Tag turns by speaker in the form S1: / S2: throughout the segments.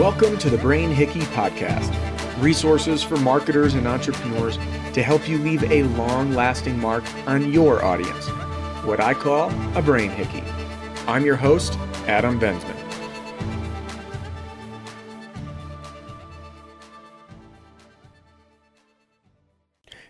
S1: Welcome to the Brain Hickey Podcast resources for marketers and entrepreneurs to help you leave a long lasting mark on your audience. What I call a brain hickey. I'm your host, Adam Bensman.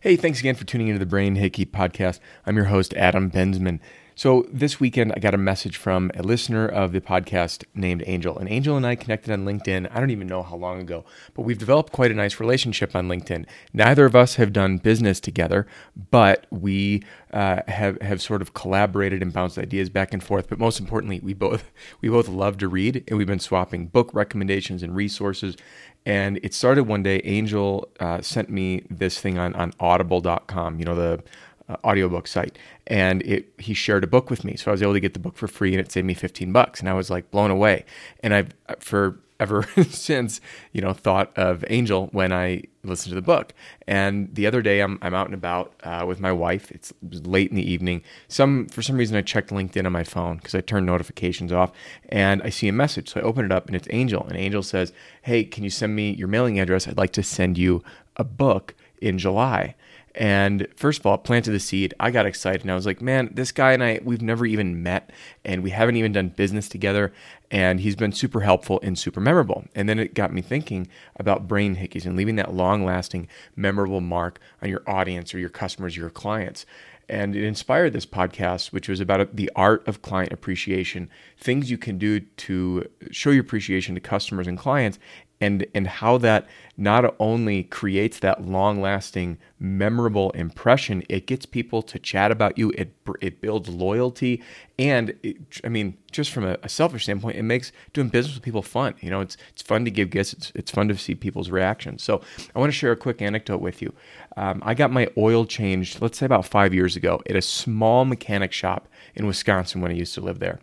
S1: Hey, thanks again for tuning into the Brain Hickey podcast. I'm your host, Adam Bensman. So this weekend, I got a message from a listener of the podcast named Angel. And Angel and I connected on LinkedIn. I don't even know how long ago, but we've developed quite a nice relationship on LinkedIn. Neither of us have done business together, but we uh, have have sort of collaborated and bounced ideas back and forth. But most importantly, we both we both love to read, and we've been swapping book recommendations and resources. And it started one day. Angel uh, sent me this thing on on Audible.com. You know the uh, audiobook site. And it he shared a book with me so i was able to get the book for free and it saved me 15 bucks and i was like blown away. And i've uh, for ever since you know thought of angel when i listened to the book. And the other day i'm, I'm out and about uh, with my wife. It's late in the evening. Some for some reason i checked linkedin on my phone because i turned notifications off and i see a message. So i open it up and it's angel. And angel says hey can you send me your mailing address? I'd like to send you a book in july and first of all, planted the seed. I got excited and I was like, man, this guy and I, we've never even met and we haven't even done business together. And he's been super helpful and super memorable. And then it got me thinking about brain hickeys and leaving that long lasting, memorable mark on your audience or your customers, your clients. And it inspired this podcast, which was about the art of client appreciation, things you can do to show your appreciation to customers and clients, and and how that not only creates that long-lasting memorable impression it gets people to chat about you. It it builds loyalty. And it, i mean just from a, a, selfish standpoint it makes doing business with people fun. You know it's it's fun to give gifts. It's, it's fun to see people's reactions. So i want to share a quick anecdote with you. Um, i got my oil changed let's say about five years ago at a small mechanic shop in wisconsin when i used to live there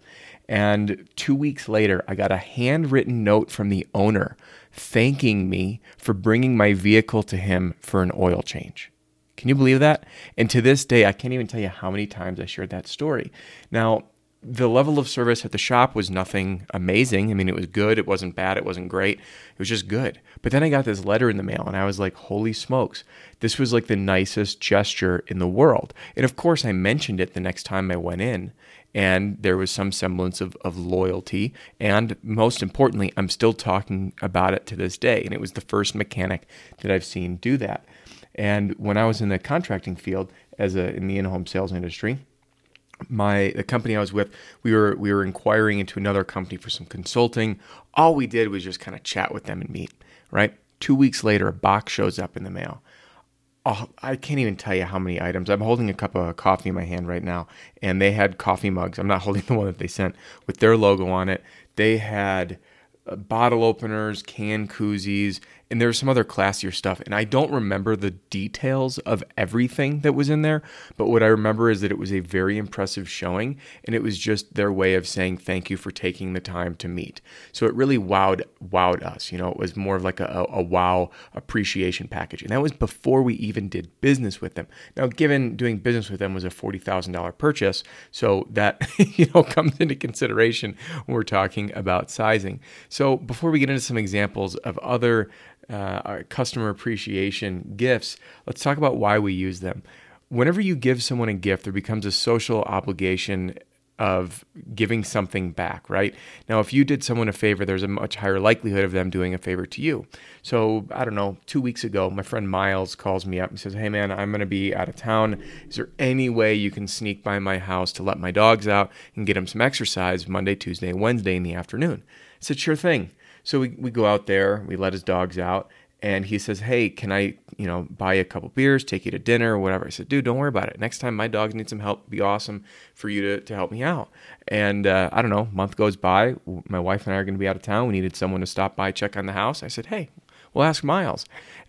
S1: and two weeks later, I got a handwritten note from the owner thanking me for bringing my vehicle to him for an oil change. Can you believe that? And to this day, I can't even tell you how many times I shared that story. Now, the level of service at the shop was nothing amazing. I mean, it was good. It wasn't bad. It wasn't great. It was just good. But then I got this letter in the mail and I was like, holy smokes, this was like the nicest gesture in the world. And of course, I mentioned it the next time I went in and there was some semblance of, of loyalty. And most importantly, I'm still talking about it to this day. And it was the first mechanic that I've seen do that. And when I was in the contracting field as a in the in-home sales industry, my the company I was with, we were we were inquiring into another company for some consulting. All we did was just kind of chat with them and meet, right? Two weeks later, a box shows up in the mail oh, I can't even tell you how many items. I'm holding a cup of coffee in my hand right now, and they had coffee mugs. I'm not holding the one that they sent with their logo on it. They had uh, bottle openers, can koozies, and there was some other classier stuff. And I don't remember the details of everything that was in there, but what I remember is that it was a very impressive showing, and it was just their way of saying thank you for taking the time to meet. So it really wowed wowed us. You know, it was more of like a, a wow appreciation package, and that was before we even did business with them. Now, given doing business with them was a forty thousand dollar purchase, so that you know comes into consideration when we're talking about sizing. So before we get into some examples of other uh, our customer appreciation gifts, let's talk about why we use them. Whenever you give someone a gift, there becomes a social obligation of giving something back, right? Now, if you did someone a favor, there's a much higher likelihood of them doing a favor to you. So, I don't know, two weeks ago, my friend Miles calls me up and says, Hey, man, I'm going to be out of town. Is there any way you can sneak by my house to let my dogs out and get them some exercise Monday, Tuesday, Wednesday in the afternoon? I said, Sure thing. So we, we go out there, we let his dogs out, and he says, Hey, can I, you know, buy you a couple beers, take you to dinner or whatever? I said, Dude, don't worry about it. Next time my dogs need some help, be awesome for you to, to help me out. And uh, I don't know, month goes by. My wife and I are going to be out of town. We needed someone to stop by, check on the house. I said, Hey, we'll ask Miles.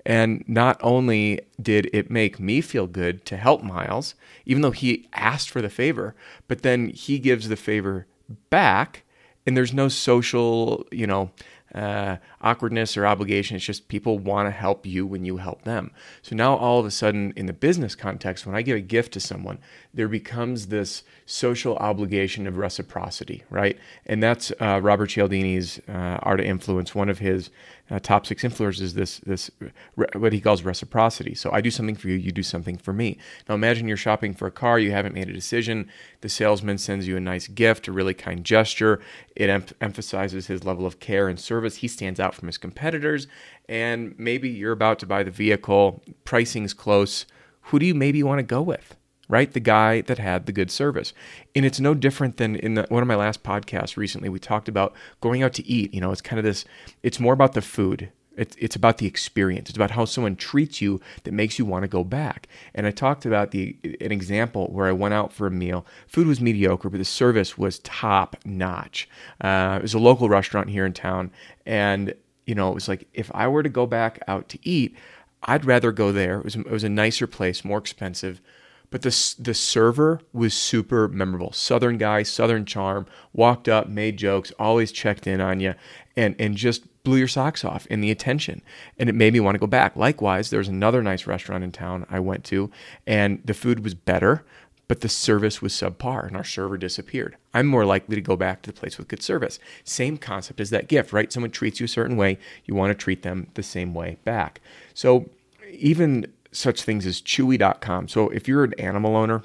S1: And not only did it make me feel good to help Miles, even though he asked for the favor, but then he gives the favor back and there's no social, you know, uh, awkwardness or obligation. It's just people want to help you when you help them. So now all of a sudden, in the business context, when I give a gift to someone, there becomes this social obligation of reciprocity, right? And that's uh, Robert Cialdini's uh, Art of Influence. One of his uh, top six influencers is this this re- what he calls reciprocity. So I do something for you, you do something for me. Now imagine you're shopping for a car, you haven't made a decision. The salesman sends you a nice gift, a really kind gesture. It em- emphasizes his level of care and service. He stands out from his competitors, and maybe you're about to buy the vehicle. Pricing's close. Who do you maybe want to go with? Right? The guy that had the good service. And it's no different than in the, one of my last podcasts recently, we talked about going out to eat. You know, it's kind of this, it's more about the food. It's, it's about the experience. It's about how someone treats you that makes you want to go back. And I talked about the an example where I went out for a meal. Food was mediocre, but the service was top notch. Uh, it was a local restaurant here in town, and you know it was like if I were to go back out to eat, I'd rather go there. It was, it was a nicer place, more expensive, but the the server was super memorable. Southern guy, Southern charm. Walked up, made jokes, always checked in on you, and and just blew your socks off in the attention, and it made me want to go back. Likewise, there was another nice restaurant in town I went to, and the food was better, but the service was subpar, and our server disappeared. I'm more likely to go back to the place with good service. Same concept as that gift, right? Someone treats you a certain way, you want to treat them the same way back. So even such things as chewy.com. So if you're an animal owner,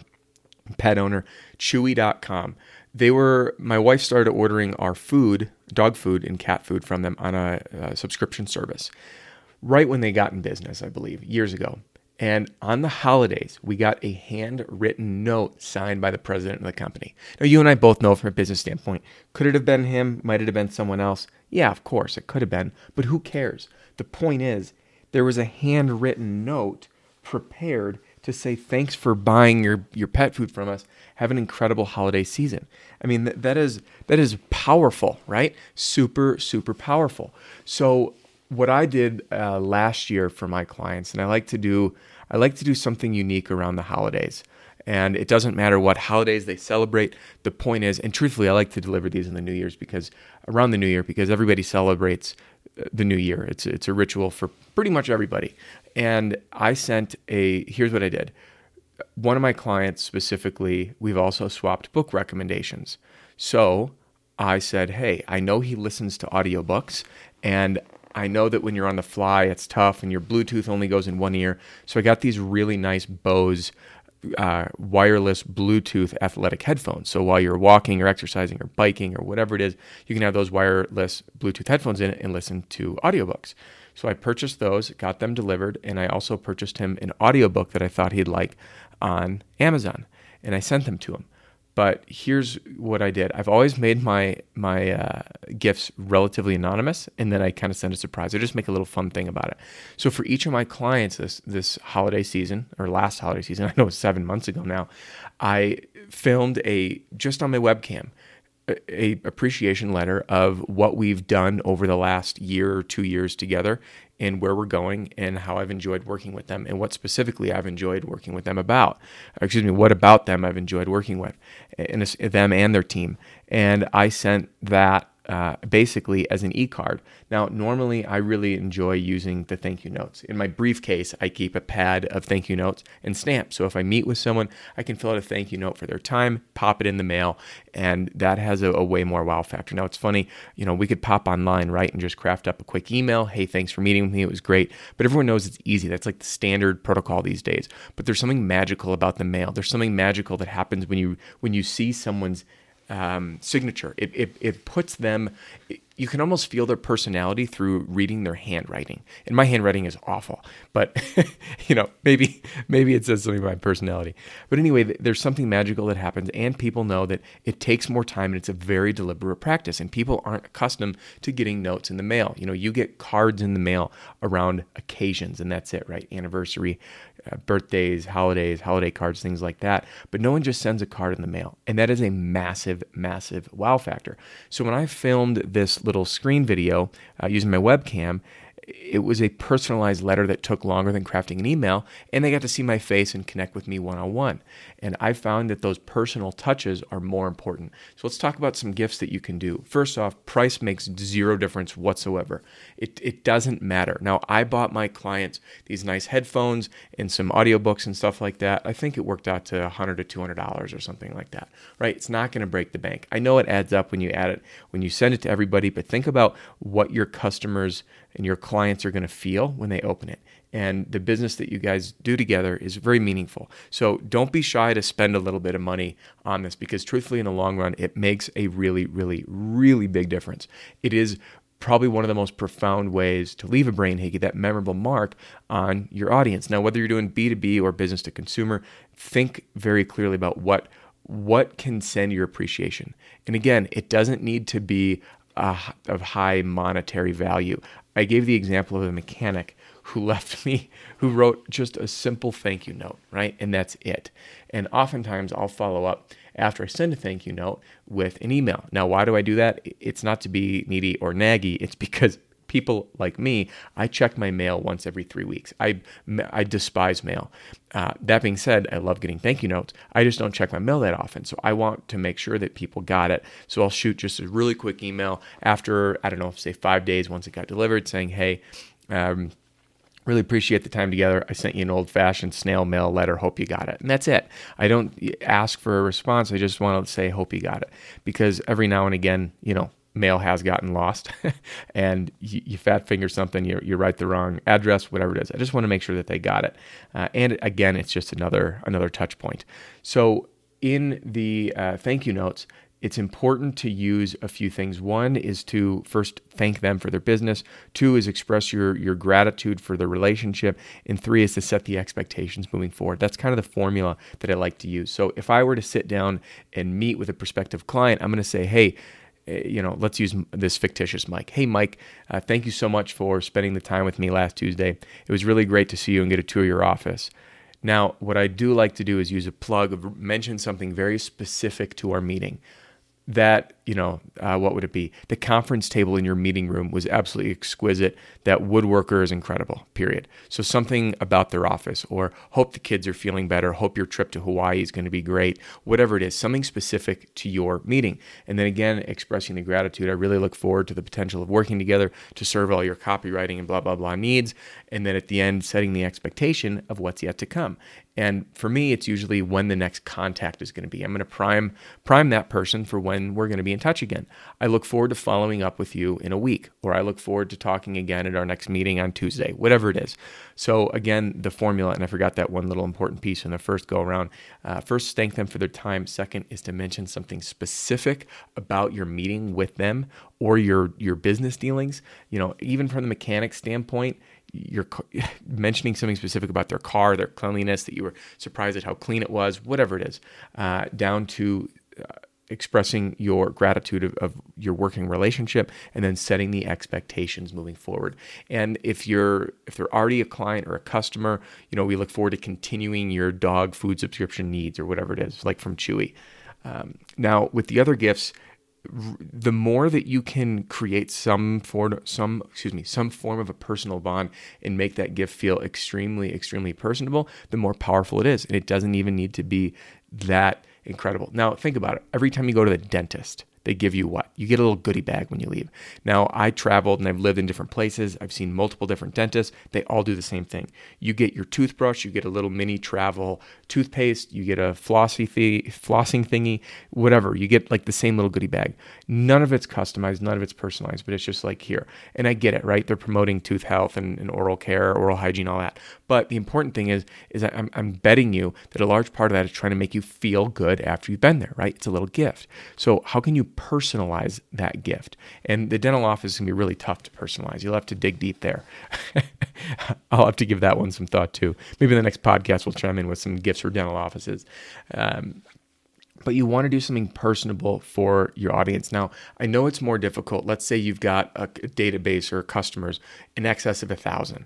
S1: pet owner, chewy.com. They were my wife started ordering our food, dog food and cat food from them on a, a subscription service. Right when they got in business, I believe, years ago. And on the holidays, we got a handwritten note signed by the president of the company. Now, you and I both know from a business standpoint, could it have been him? Might it have been someone else? Yeah, of course, it could have been. But who cares? The point is, there was a handwritten note prepared to say thanks for buying your, your pet food from us. Have an incredible holiday season. I mean, that, that is that is powerful, right? Super, super powerful. So what I did uh, last year for my clients, and I like to do I like to do something unique around the holidays. And it doesn't matter what holidays they celebrate. The point is, and truthfully, I like to deliver these in the New Year's because around the New Year, because everybody celebrates uh, the New Year. It's it's a ritual for pretty much everybody. And I sent a, here's what I did. One of my clients specifically, we've also swapped book recommendations. So I said, hey, I know he listens to audiobooks and I know that when you're on the fly, it's tough and your Bluetooth only goes in one ear. So I got these really nice Bose uh, wireless Bluetooth athletic headphones. So while you're walking or exercising or biking or whatever it is, you can have those wireless Bluetooth headphones in it and listen to audiobooks. So I purchased those, got them delivered, and I also purchased him an audiobook that I thought he'd like on Amazon, and I sent them to him. But here's what I did. I've always made my my uh, gifts relatively anonymous, and then I kind of send a surprise. I just make a little fun thing about it. So for each of my clients this this holiday season or last holiday season, I know it's seven months ago now, I filmed a just on my webcam a appreciation letter of what we've done over the last year or two years together and where we're going and how I've enjoyed working with them and what specifically I've enjoyed working with them about. Excuse me, what about them I've enjoyed working with and them and their team. And I sent that uh, basically as an e-card. Now, normally I really enjoy using the thank you notes. In my briefcase, I keep a pad of thank you notes and stamps. So if I meet with someone, I can fill out a thank you note for their time, pop it in the mail, and that has a, a way more wow factor. Now, it's funny, you know, we could pop online, right, and just craft up a quick email. Hey, thanks for meeting with me. It was great. But everyone knows it's easy. That's like the standard protocol these days. But there's something magical about the mail. There's something magical that happens when you when you see someone's um, signature. It, it, it puts them, you can almost feel their personality through reading their handwriting. And my handwriting is awful, but you know, maybe maybe it says something about my personality. But anyway, there's something magical that happens, and people know that it takes more time and it's a very deliberate practice. And people aren't accustomed to getting notes in the mail. You know, you get cards in the mail around occasions, and that's it, right? Anniversary, birthdays, holidays, holiday cards, things like that. But no one just sends a card in the mail. And that is a massive, massive wow factor. So when I filmed this little screen video uh, using my webcam, it was a personalized letter that took longer than crafting an email, and they got to see my face and connect with me one on one. And I found that those personal touches are more important. So let's talk about some gifts that you can do. First off, price makes zero difference whatsoever. It, it doesn't matter. Now, I bought my clients these nice headphones and some audiobooks and stuff like that. I think it worked out to 100 to $200 or something like that, right? It's not going to break the bank. I know it adds up when you add it, when you send it to everybody, but think about what your customers and your clients are going to feel when they open it. And the business that you guys do together is very meaningful. So don't be shy to spend a little bit of money on this because, truthfully, in the long run, it makes a really, really, really big difference. It is probably one of the most profound ways to leave a brain hickey, that memorable mark on your audience. Now, whether you're doing B2B or business to consumer, think very clearly about what what can send your appreciation. And again, it doesn't need to be of high monetary value. I gave the example of a mechanic who left me, who wrote just a simple thank you note, right? And that's it. And oftentimes I'll follow up after I send a thank you note with an email. Now, why do I do that? It's not to be needy or naggy, it's because people like me, I check my mail once every three weeks. I, I despise mail. Uh, that being said, I love getting thank you notes. I just don't check my mail that often. So I want to make sure that people got it. So I'll shoot just a really quick email after, I don't know, say five days once it got delivered saying, hey, um, Really appreciate the time together. I sent you an old fashioned snail mail letter. Hope you got it. And that's it. I don't ask for a response. I just want to say, hope you got it. Because every now and again, you know, mail has gotten lost and you, you, fat finger something, you, you write the wrong address, whatever it is. I just want to make sure that they got it. Uh, and again, it's just another, another touch point. So in the uh, thank you notes, it's important to use a few things. One is to first thank them for their business. Two is express your, your gratitude for the relationship. And three is to set the expectations moving forward. That's kind of the formula that I like to use. So if I were to sit down and meet with a prospective client, I'm going to say, hey, you know, let's use this fictitious Mike. Hey, Mike, uh, thank you so much for spending the time with me last Tuesday. It was really great to see you and get a tour of your office. Now, what I do like to do is use a plug, mention something very specific to our meeting that you know uh, what would it be? The conference table in your meeting room was absolutely exquisite. That woodworker is incredible period. So something about their office or hope the kids are feeling better hope your trip to hawaii is going to be great whatever it is something specific to your meeting. And then again expressing the gratitude i really look forward to the potential of working together to serve all your copywriting and blah blah blah needs and then at the end setting the expectation of what's yet to come. And for me, it's usually when the next contact is going to be. I'm going to prime prime that person for when we're going to be in touch again. I look forward to following up with you in a week, or I look forward to talking again at our next meeting on Tuesday, whatever it is. So again, the formula, and I forgot that one little important piece in the first go around. Uh, first, thank them for their time. Second is to mention something specific about your meeting with them or your your business dealings. You know, even from the mechanic standpoint you're mentioning something specific about their car, their cleanliness, that you were surprised at how clean it was, whatever it is, uh, down to uh, expressing your gratitude of, of, your working relationship and then setting the expectations moving forward. And if you're if they're already a client or a customer you know we look forward to continuing your dog food subscription needs or whatever it is like from chewy. Um, now with the other gifts the more that you can create some form some excuse me some form of a personal bond and make that gift feel extremely extremely personable the more powerful it is. And it doesn't even need to be that incredible. Now think about it. Every time you go to the dentist they give you what? You get a little goodie bag when you leave. Now, I traveled and I've lived in different places. I've seen multiple different dentists. They all do the same thing. You get your toothbrush, you get a little mini travel toothpaste, you get a flossy flossing thingy, whatever. You get like the same little goodie bag. None of it's customized, none of it's personalized, but it's just like here. And I get it, right? They're promoting tooth health and, and oral care, oral hygiene, all that. But the important thing is, is I'm, I'm betting you that a large part of that is trying to make you feel good after you've been there, right? It's a little gift. So how can you personalize that gift? And the dental office gonna be really tough to personalize. You'll have to dig deep there. I'll have to give that one some thought too. Maybe the next podcast we'll chime in with some gifts for dental offices. Um, but you want to do something personable for your audience. Now, I know it's more difficult. Let's say you've got a database or customers in excess of a thousand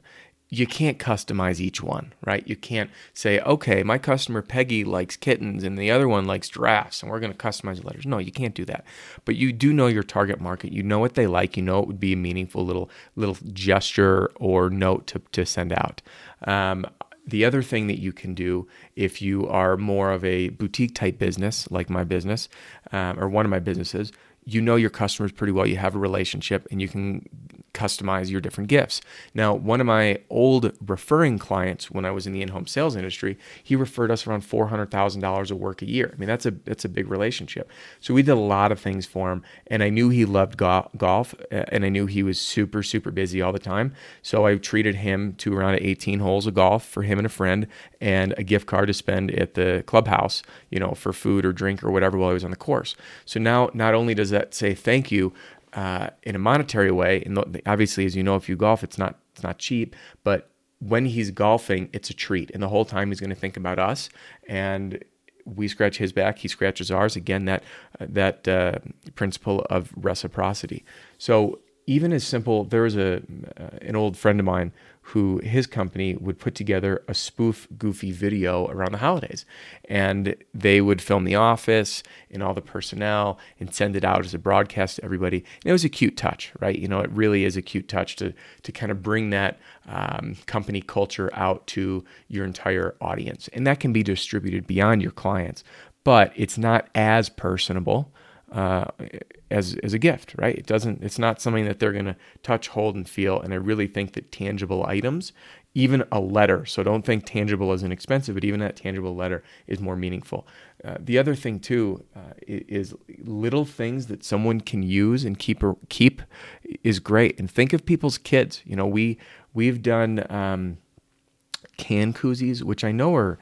S1: you can't customize each one, right? You can't say, okay, my customer Peggy likes kittens and the other one likes giraffes, and we're going to customize the letters. No, you can't do that. But you do know your target market. You know what they like. You know it would be a meaningful little little gesture or note to, to send out. Um, the other thing that you can do if you are more of a boutique type business, like my business um, or one of my businesses, you know your customers pretty well. You have a relationship and you can customize your different gifts. Now, one of my old referring clients when I was in the in-home sales industry, he referred us around $400,000 of work a year. I mean, that's a that's a big relationship. So we did a lot of things for him and I knew he loved go- golf and I knew he was super super busy all the time. So I treated him to around 18 holes of golf for him and a friend and a gift card to spend at the clubhouse, you know, for food or drink or whatever while he was on the course. So now not only does that say thank you, uh, in a monetary way. And obviously, as you know, if you golf, it's not it's not cheap, but when he's golfing, it's a treat. And the whole time he's going to think about us and we scratch his back, he scratches ours. Again, that uh, that uh, principle of reciprocity. So even as simple, there was a uh, an old friend of mine who his company would put together a spoof goofy video around the holidays. And they would film the office and all the personnel and send it out as a broadcast to everybody. And it was a cute touch right? You know it really is a cute touch to to kind of bring that um, company culture out to your entire audience. And that can be distributed beyond your clients. But it's not as personable uh, as as a gift, right? It doesn't. It's not something that they're going to touch, hold, and feel. And I really think that tangible items, even a letter. So don't think tangible as inexpensive, but even that tangible letter is more meaningful. Uh, the other thing too uh, is little things that someone can use and keep keep is great. And think of people's kids. You know, we we've done um, can koozies, which I know are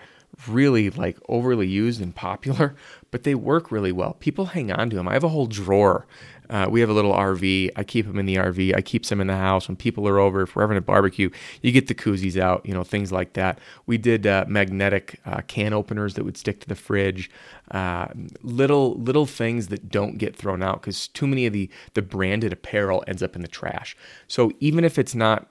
S1: really like overly used and popular, but they work really well. People hang on to them. I have a whole drawer. Uh, we have a little RV. I keep them in the RV. I keep some in the house. When people are over, if we're having a barbecue, you get the koozies out, you know, things like that. We did uh, magnetic uh, can openers that would stick to the fridge. Uh, little little things that don't get thrown out because too many of the the branded apparel ends up in the trash. So even if it's not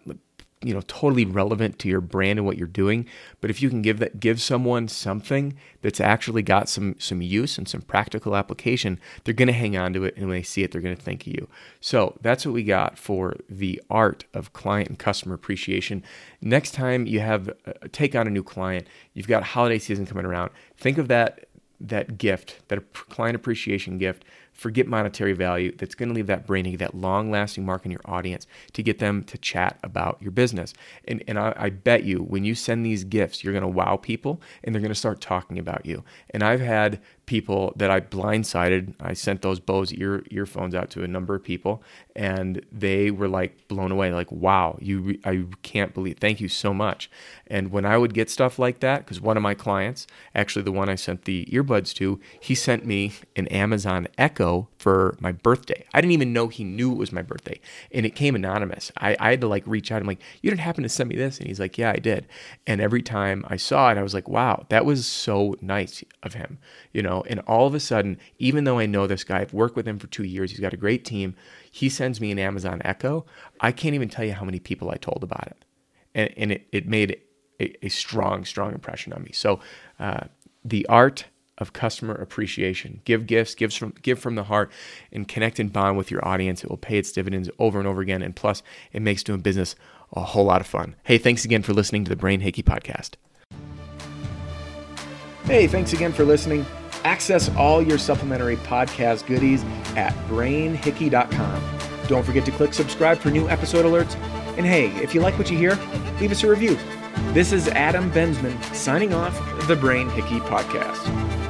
S1: you know totally relevant to your brand and what you're doing. But if you can give that give someone something that's actually got some some use and some practical application they're going to hang on to it and when they see it they're going to think of you. So that's what we got for the art of client and customer appreciation. Next time you have uh, take on a new client you've got holiday season coming around think of that that gift that client appreciation gift forget monetary value that's going to leave that brain, that long lasting mark in your audience to get them to chat about your business. And, and I, I bet you when you send these gifts, you're going to wow people and they're going to start talking about you. And I've had people that I blindsided. I sent those Bose ear earphones out to a number of people, and they were like blown away. Like, wow, you! I can't believe. Thank you so much. And when I would get stuff like that, because one of my clients, actually the one I sent the earbuds to, he sent me an Amazon Echo for my birthday. I didn't even know he knew it was my birthday, and it came anonymous. I, I had to like reach out. I'm like, you didn't happen to send me this? And he's like, yeah, I did. And every time I saw it, I was like, wow, that was so nice of him. You know, know, and all of a sudden, even though I know this guy, I've worked with him for two years, he's got a great team. He sends me an Amazon Echo. I can't even tell you how many people I told about it. And, and it, it made a, a, strong, strong impression on me. So, uh, the art of customer appreciation. Give gifts, give from, give from the heart, and connect and bond with your audience. It will pay its dividends over and over again. And plus, it makes doing business a whole lot of fun. Hey, thanks again for listening to the Brain Hickey podcast. Hey, thanks again for listening. Access all your supplementary podcast goodies at brainhickey.com. Don't forget to click subscribe for new episode alerts. And hey, if you like what you hear, leave us a review. This is Adam Bensman signing off the Brain Hickey Podcast.